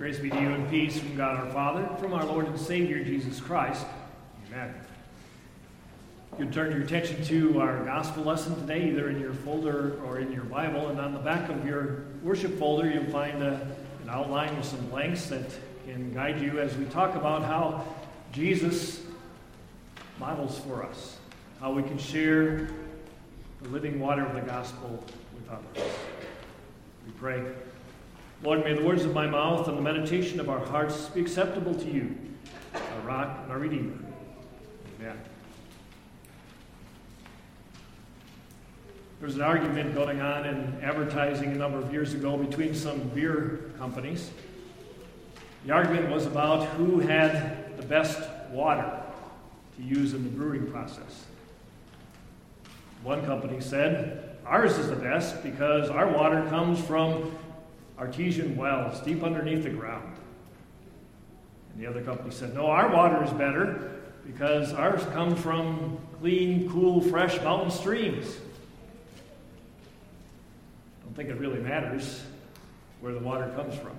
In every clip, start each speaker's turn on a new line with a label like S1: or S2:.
S1: Grace be to you and peace from God our Father, from our Lord and Savior Jesus Christ. Amen. You can turn your attention to our gospel lesson today, either in your folder or in your Bible. And on the back of your worship folder, you'll find a, an outline with some blanks that can guide you as we talk about how Jesus models for us, how we can share the living water of the gospel with others. We pray. Lord, may the words of my mouth and the meditation of our hearts be acceptable to you, our rock and our redeemer. Amen. There was an argument going on in advertising a number of years ago between some beer companies. The argument was about who had the best water to use in the brewing process. One company said, Ours is the best because our water comes from artesian wells deep underneath the ground. And the other company said, No, our water is better because ours comes from clean, cool, fresh mountain streams. I don't think it really matters where the water comes from.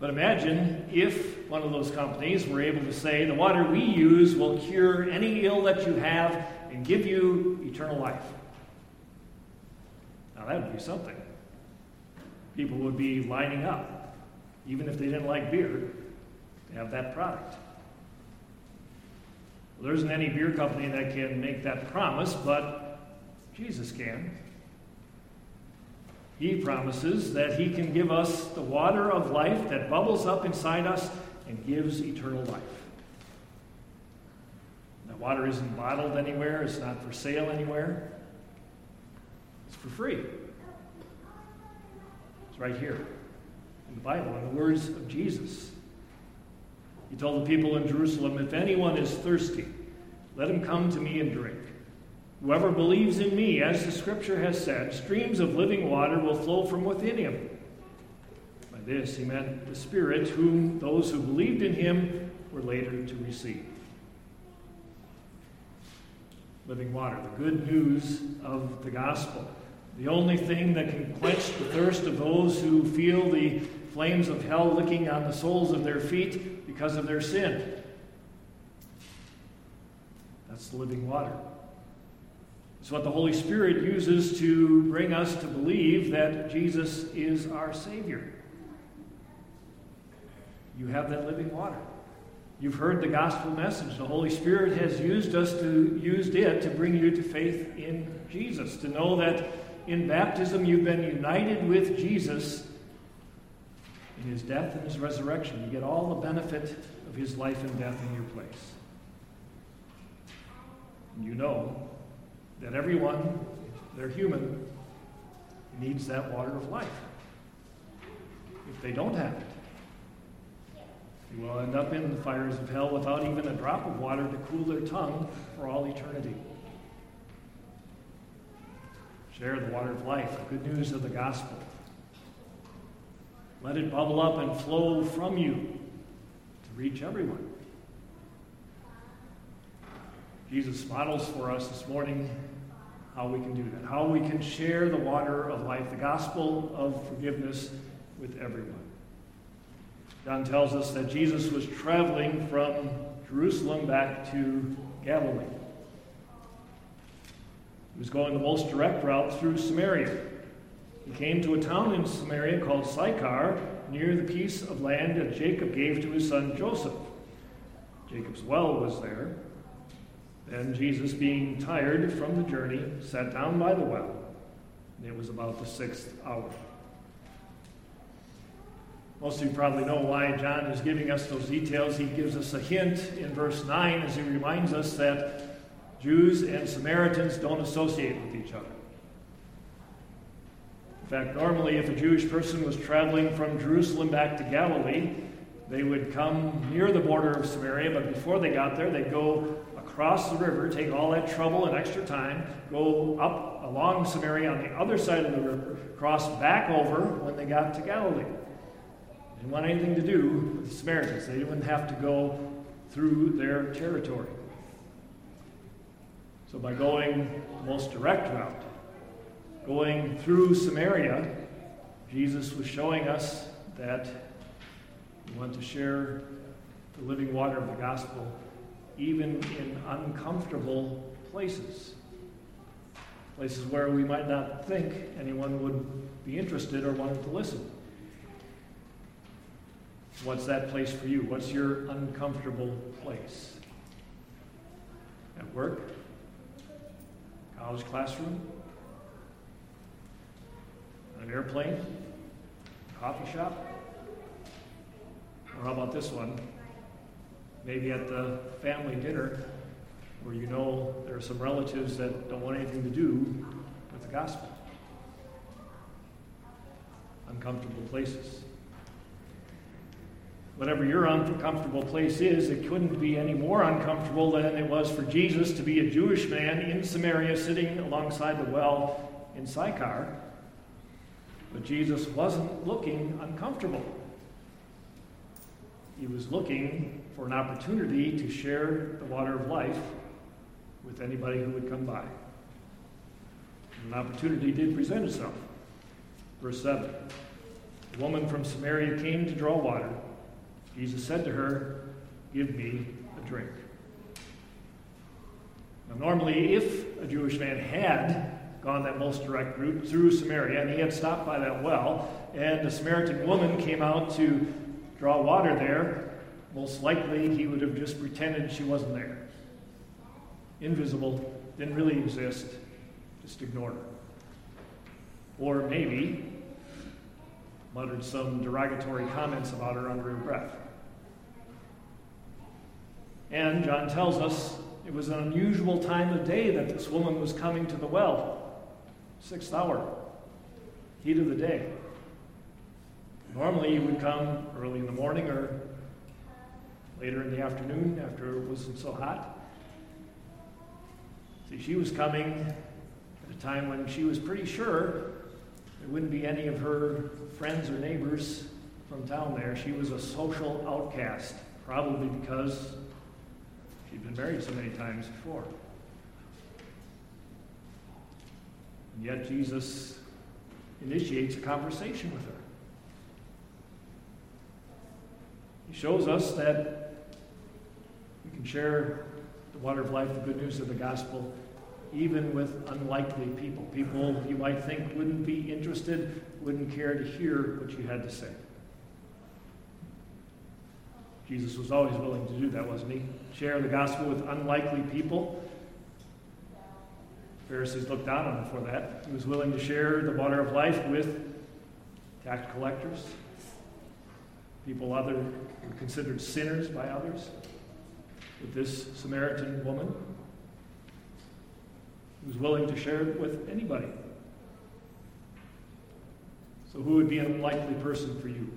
S1: But imagine if one of those companies were able to say, the water we use will cure any ill that you have and give you eternal life. Now that would be something people would be lining up, even if they didn't like beer, to have that product. Well, there isn't any beer company that can make that promise, but Jesus can. He promises that He can give us the water of life that bubbles up inside us and gives eternal life. That water isn't bottled anywhere, it's not for sale anywhere, it's for free right here in the Bible, in the words of Jesus. He told the people in Jerusalem, If anyone is thirsty, let him come to me and drink. Whoever believes in me, as the scripture has said, streams of living water will flow from within him. By this he meant the Spirit, whom those who believed in him were later to receive. Living water, the good news of the gospel. The only thing that can quench the thirst of those who feel the flames of hell licking on the soles of their feet because of their sin. That's the living water. It's what the Holy Spirit uses to bring us to believe that Jesus is our Savior. You have that living water. You've heard the gospel message. The Holy Spirit has used us to used it to bring you to faith in Jesus, to know that in baptism, you've been united with Jesus in his death and his resurrection. You get all the benefit of his life and death in your place. And you know that everyone, they're human, needs that water of life. If they don't have it, they will end up in the fires of hell without even a drop of water to cool their tongue for all eternity. Share the water of life, the good news of the gospel. Let it bubble up and flow from you to reach everyone. Jesus models for us this morning how we can do that, how we can share the water of life, the gospel of forgiveness with everyone. John tells us that Jesus was traveling from Jerusalem back to Galilee. He was going the most direct route through Samaria. He came to a town in Samaria called Sychar, near the piece of land that Jacob gave to his son Joseph. Jacob's well was there. Then Jesus, being tired from the journey, sat down by the well. It was about the sixth hour. Most of you probably know why John is giving us those details. He gives us a hint in verse 9 as he reminds us that Jews and Samaritans don't associate with each other. In fact, normally, if a Jewish person was traveling from Jerusalem back to Galilee, they would come near the border of Samaria, but before they got there, they'd go across the river, take all that trouble and extra time, go up along Samaria on the other side of the river, cross back over when they got to Galilee. They didn't want anything to do with the Samaritans. They didn't have to go through their territory. So, by going the most direct route, going through Samaria, Jesus was showing us that we want to share the living water of the gospel even in uncomfortable places. Places where we might not think anyone would be interested or wanted to listen. What's that place for you? What's your uncomfortable place? At work? College classroom? An airplane? Coffee shop? Or how about this one? Maybe at the family dinner where you know there are some relatives that don't want anything to do with the gospel. Uncomfortable places. Whatever your uncomfortable place is, it couldn't be any more uncomfortable than it was for Jesus to be a Jewish man in Samaria sitting alongside the well in Sychar. But Jesus wasn't looking uncomfortable. He was looking for an opportunity to share the water of life with anybody who would come by. And an opportunity did present itself. Verse 7 A woman from Samaria came to draw water. Jesus said to her, Give me a drink. Now, normally, if a Jewish man had gone that most direct route through Samaria and he had stopped by that well, and a Samaritan woman came out to draw water there, most likely he would have just pretended she wasn't there. Invisible, didn't really exist, just ignored her. Or maybe muttered some derogatory comments about her under her breath. And John tells us it was an unusual time of day that this woman was coming to the well. Sixth hour, heat of the day. Normally, you would come early in the morning or later in the afternoon after it wasn't so hot. See, she was coming at a time when she was pretty sure there wouldn't be any of her friends or neighbors from town there. She was a social outcast, probably because she'd been married so many times before. And yet Jesus initiates a conversation with her. He shows us that we can share the water of life, the good news of the gospel, even with unlikely people. People you might think wouldn't be interested, wouldn't care to hear what you had to say. Jesus was always willing to do that, wasn't he? Share the gospel with unlikely people. Pharisees looked down on him for that. He was willing to share the water of life with tax collectors, people other considered sinners by others. With this Samaritan woman, who was willing to share it with anybody. So, who would be an unlikely person for you?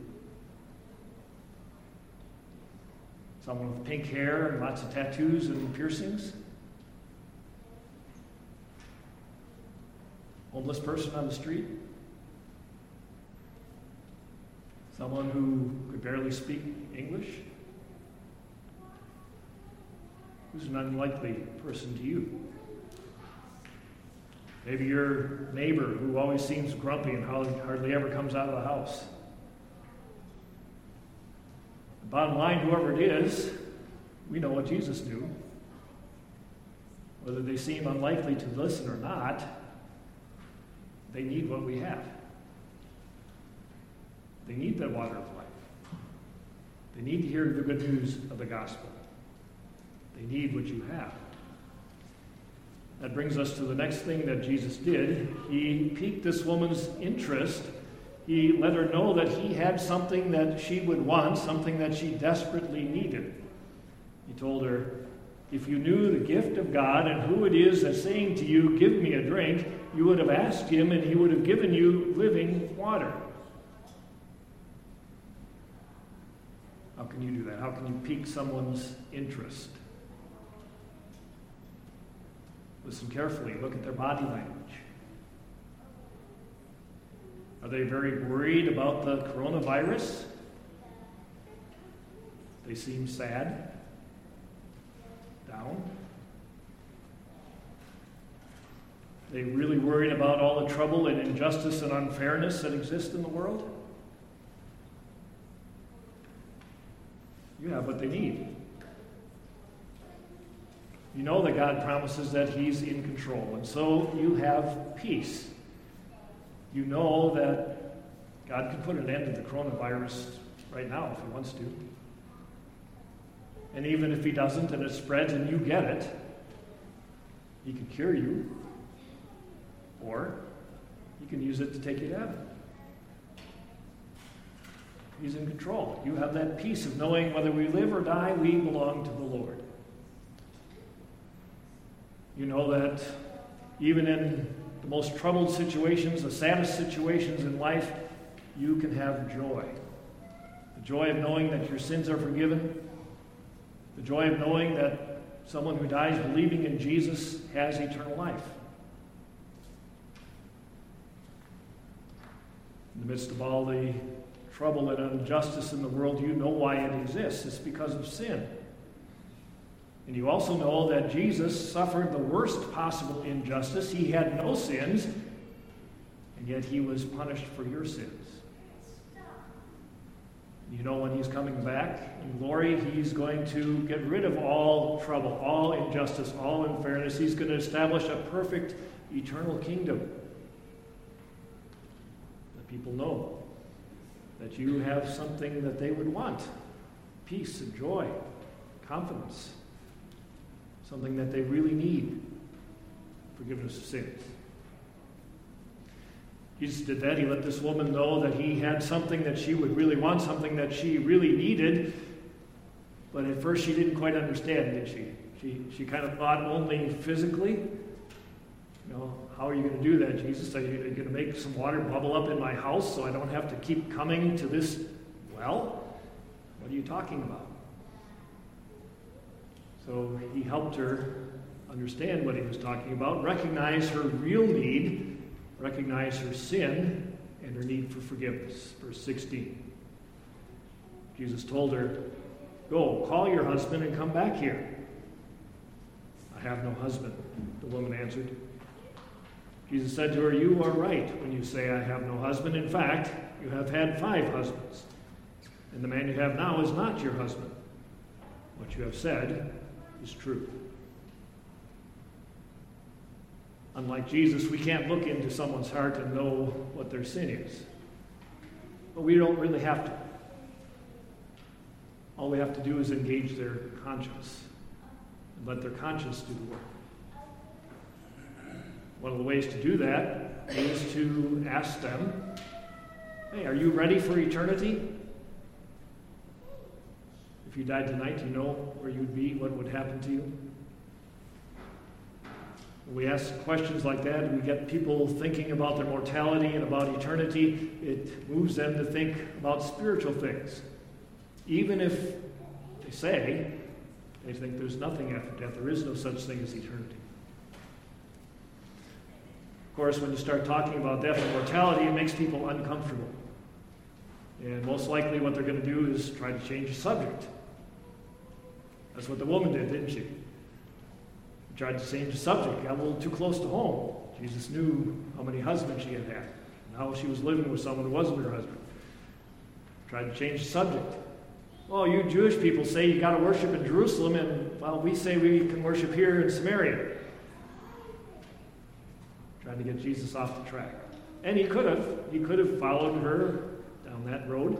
S1: Someone with pink hair and lots of tattoos and piercings? Homeless person on the street? Someone who could barely speak English? Who's an unlikely person to you? Maybe your neighbor who always seems grumpy and hardly ever comes out of the house. Bottom line, whoever it is, we know what Jesus knew. Whether they seem unlikely to listen or not, they need what we have. They need the water of life. They need to hear the good news of the gospel. They need what you have. That brings us to the next thing that Jesus did. He piqued this woman's interest. He let her know that he had something that she would want, something that she desperately needed. He told her, If you knew the gift of God and who it is that's saying to you, Give me a drink, you would have asked him and he would have given you living water. How can you do that? How can you pique someone's interest? Listen carefully, look at their body language. Are they very worried about the coronavirus? They seem sad, down. They really worried about all the trouble and injustice and unfairness that exist in the world? You have what they need. You know that God promises that He's in control, and so you have peace. You know that God can put an end to the coronavirus right now if He wants to. And even if He doesn't and it spreads and you get it, He can cure you, or He can use it to take you heaven. He's in control. You have that peace of knowing whether we live or die, we belong to the Lord. You know that even in the most troubled situations, the saddest situations in life, you can have joy. The joy of knowing that your sins are forgiven, the joy of knowing that someone who dies believing in Jesus has eternal life. In the midst of all the trouble and injustice in the world, you know why it exists. It's because of sin. And you also know that Jesus suffered the worst possible injustice. He had no sins, and yet he was punished for your sins. You know when he's coming back in glory, he's going to get rid of all trouble, all injustice, all unfairness. He's going to establish a perfect eternal kingdom. That people know that you have something that they would want peace and joy, confidence something that they really need forgiveness of sins. Jesus did that. He let this woman know that he had something that she would really want, something that she really needed. But at first, she didn't quite understand, did she? She, she kind of thought only physically. You know, how are you going to do that, Jesus? Are you going to make some water bubble up in my house so I don't have to keep coming to this well? What are you talking about? So he helped her understand what he was talking about, recognize her real need, recognize her sin, and her need for forgiveness. Verse 16. Jesus told her, Go, call your husband and come back here. I have no husband, the woman answered. Jesus said to her, You are right when you say, I have no husband. In fact, you have had five husbands, and the man you have now is not your husband. What you have said is true. Unlike Jesus, we can't look into someone's heart and know what their sin is. But we don't really have to. All we have to do is engage their conscience and let their conscience do the work. One of the ways to do that is to ask them, hey, are you ready for eternity? If you died tonight, you know where you'd be, what would happen to you? We ask questions like that, we get people thinking about their mortality and about eternity. It moves them to think about spiritual things. Even if they say they think there's nothing after death, there is no such thing as eternity. Of course, when you start talking about death and mortality, it makes people uncomfortable. And most likely, what they're going to do is try to change the subject. That's what the woman did, didn't she? Tried to change the subject, got a little too close to home. Jesus knew how many husbands she had had, and how she was living with someone who wasn't her husband. Tried to change the subject. Well, you Jewish people say you got to worship in Jerusalem, and well, we say we can worship here in Samaria. Trying to get Jesus off the track. And he could have. He could have followed her down that road.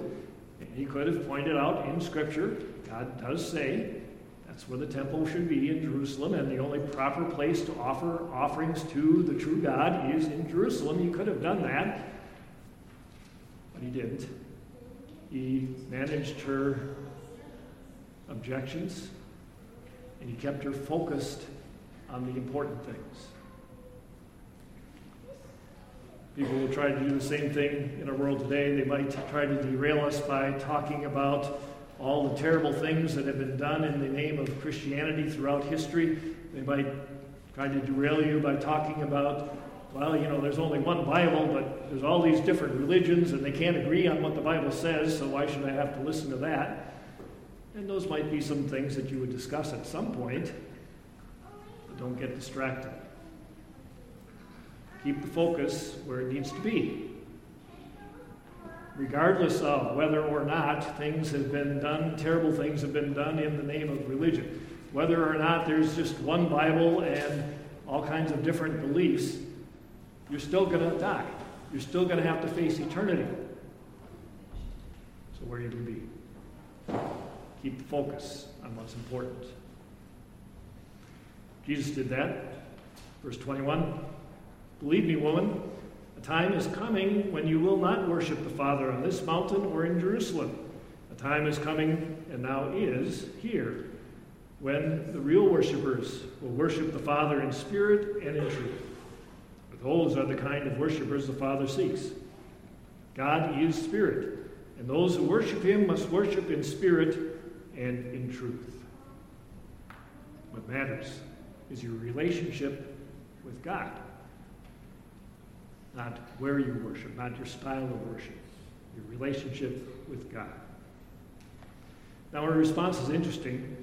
S1: And He could have pointed out in Scripture, God does say that's where the temple should be in Jerusalem, and the only proper place to offer offerings to the true God is in Jerusalem. He could have done that, but he didn't. He managed her objections, and he kept her focused on the important things. People will try to do the same thing in our world today. They might try to derail us by talking about all the terrible things that have been done in the name of Christianity throughout history. They might try to derail you by talking about, well, you know, there's only one Bible, but there's all these different religions and they can't agree on what the Bible says, so why should I have to listen to that? And those might be some things that you would discuss at some point, but don't get distracted. Keep the focus where it needs to be. Regardless of whether or not things have been done, terrible things have been done in the name of religion. Whether or not there's just one Bible and all kinds of different beliefs, you're still going to die. You're still going to have to face eternity. So, where are you going to be? Keep the focus on what's important. Jesus did that. Verse 21 Believe me, woman, time is coming when you will not worship the Father on this mountain or in Jerusalem. A time is coming, and now is, here, when the real worshippers will worship the Father in spirit and in truth. For those are the kind of worshippers the Father seeks. God is spirit, and those who worship him must worship in spirit and in truth. What matters is your relationship with God. Not where you worship, not your style of worship, your relationship with God. Now, her response is interesting.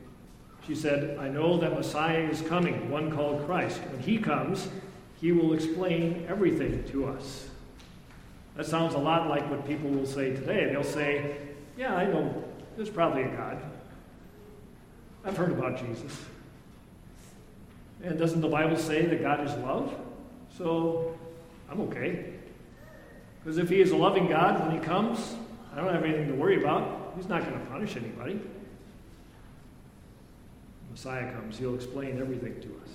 S1: She said, I know that Messiah is coming, one called Christ. When he comes, he will explain everything to us. That sounds a lot like what people will say today. They'll say, Yeah, I know there's probably a God. I've heard about Jesus. And doesn't the Bible say that God is love? So I'm okay. Because if He is a loving God when He comes, I don't have anything to worry about. He's not going to punish anybody. Messiah comes, He'll explain everything to us.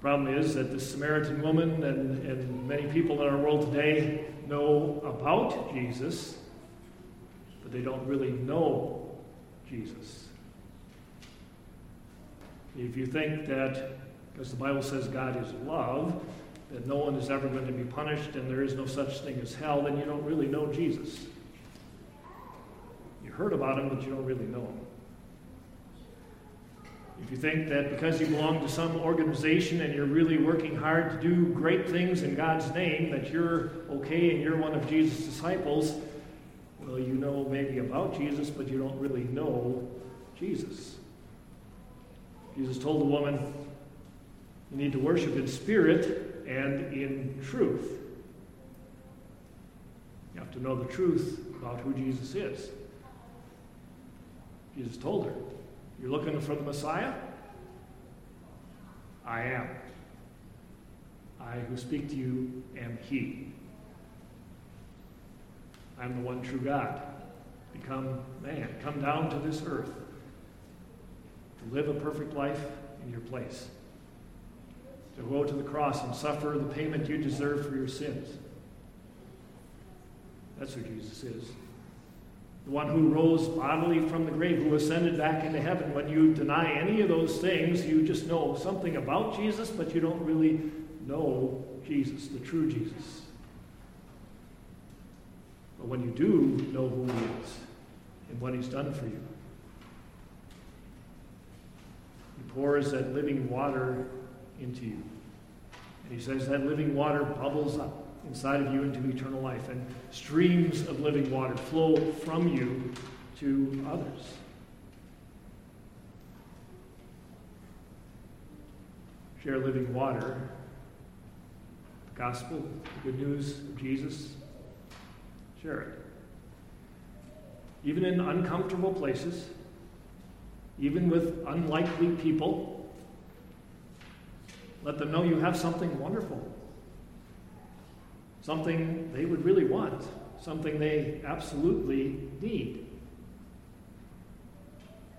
S1: Problem is that the Samaritan woman and, and many people in our world today know about Jesus, but they don't really know Jesus. If you think that, because the Bible says God is love, that no one is ever going to be punished and there is no such thing as hell, then you don't really know Jesus. You heard about him, but you don't really know him. If you think that because you belong to some organization and you're really working hard to do great things in God's name, that you're okay and you're one of Jesus' disciples, well, you know maybe about Jesus, but you don't really know Jesus. Jesus told the woman, You need to worship in spirit and in truth. You have to know the truth about who Jesus is. Jesus told her, You're looking for the Messiah? I am. I who speak to you am He. I'm the one true God. Become man. Come down to this earth to live a perfect life in your place, to go to the cross and suffer the payment you deserve for your sins. That's who Jesus is. The one who rose bodily from the grave, who ascended back into heaven. When you deny any of those things, you just know something about Jesus, but you don't really know Jesus, the true Jesus. But when you do know who he is and what he's done for you, he pours that living water into you. And he says that living water bubbles up inside of you into eternal life, and streams of living water flow from you to others. Share living water, the gospel, the good news of Jesus. Share it. Even in uncomfortable places, even with unlikely people. Let them know you have something wonderful, something they would really want, something they absolutely need.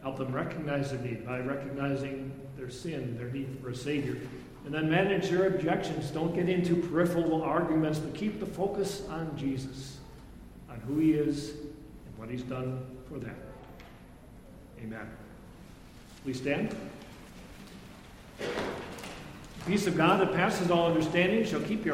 S1: Help them recognize their need by recognizing their sin, their need for a Savior. And then manage their objections. Don't get into peripheral arguments, but keep the focus on Jesus, on who He is and what He's done for them. Amen. Please stand. Peace of God that passes all understanding shall keep your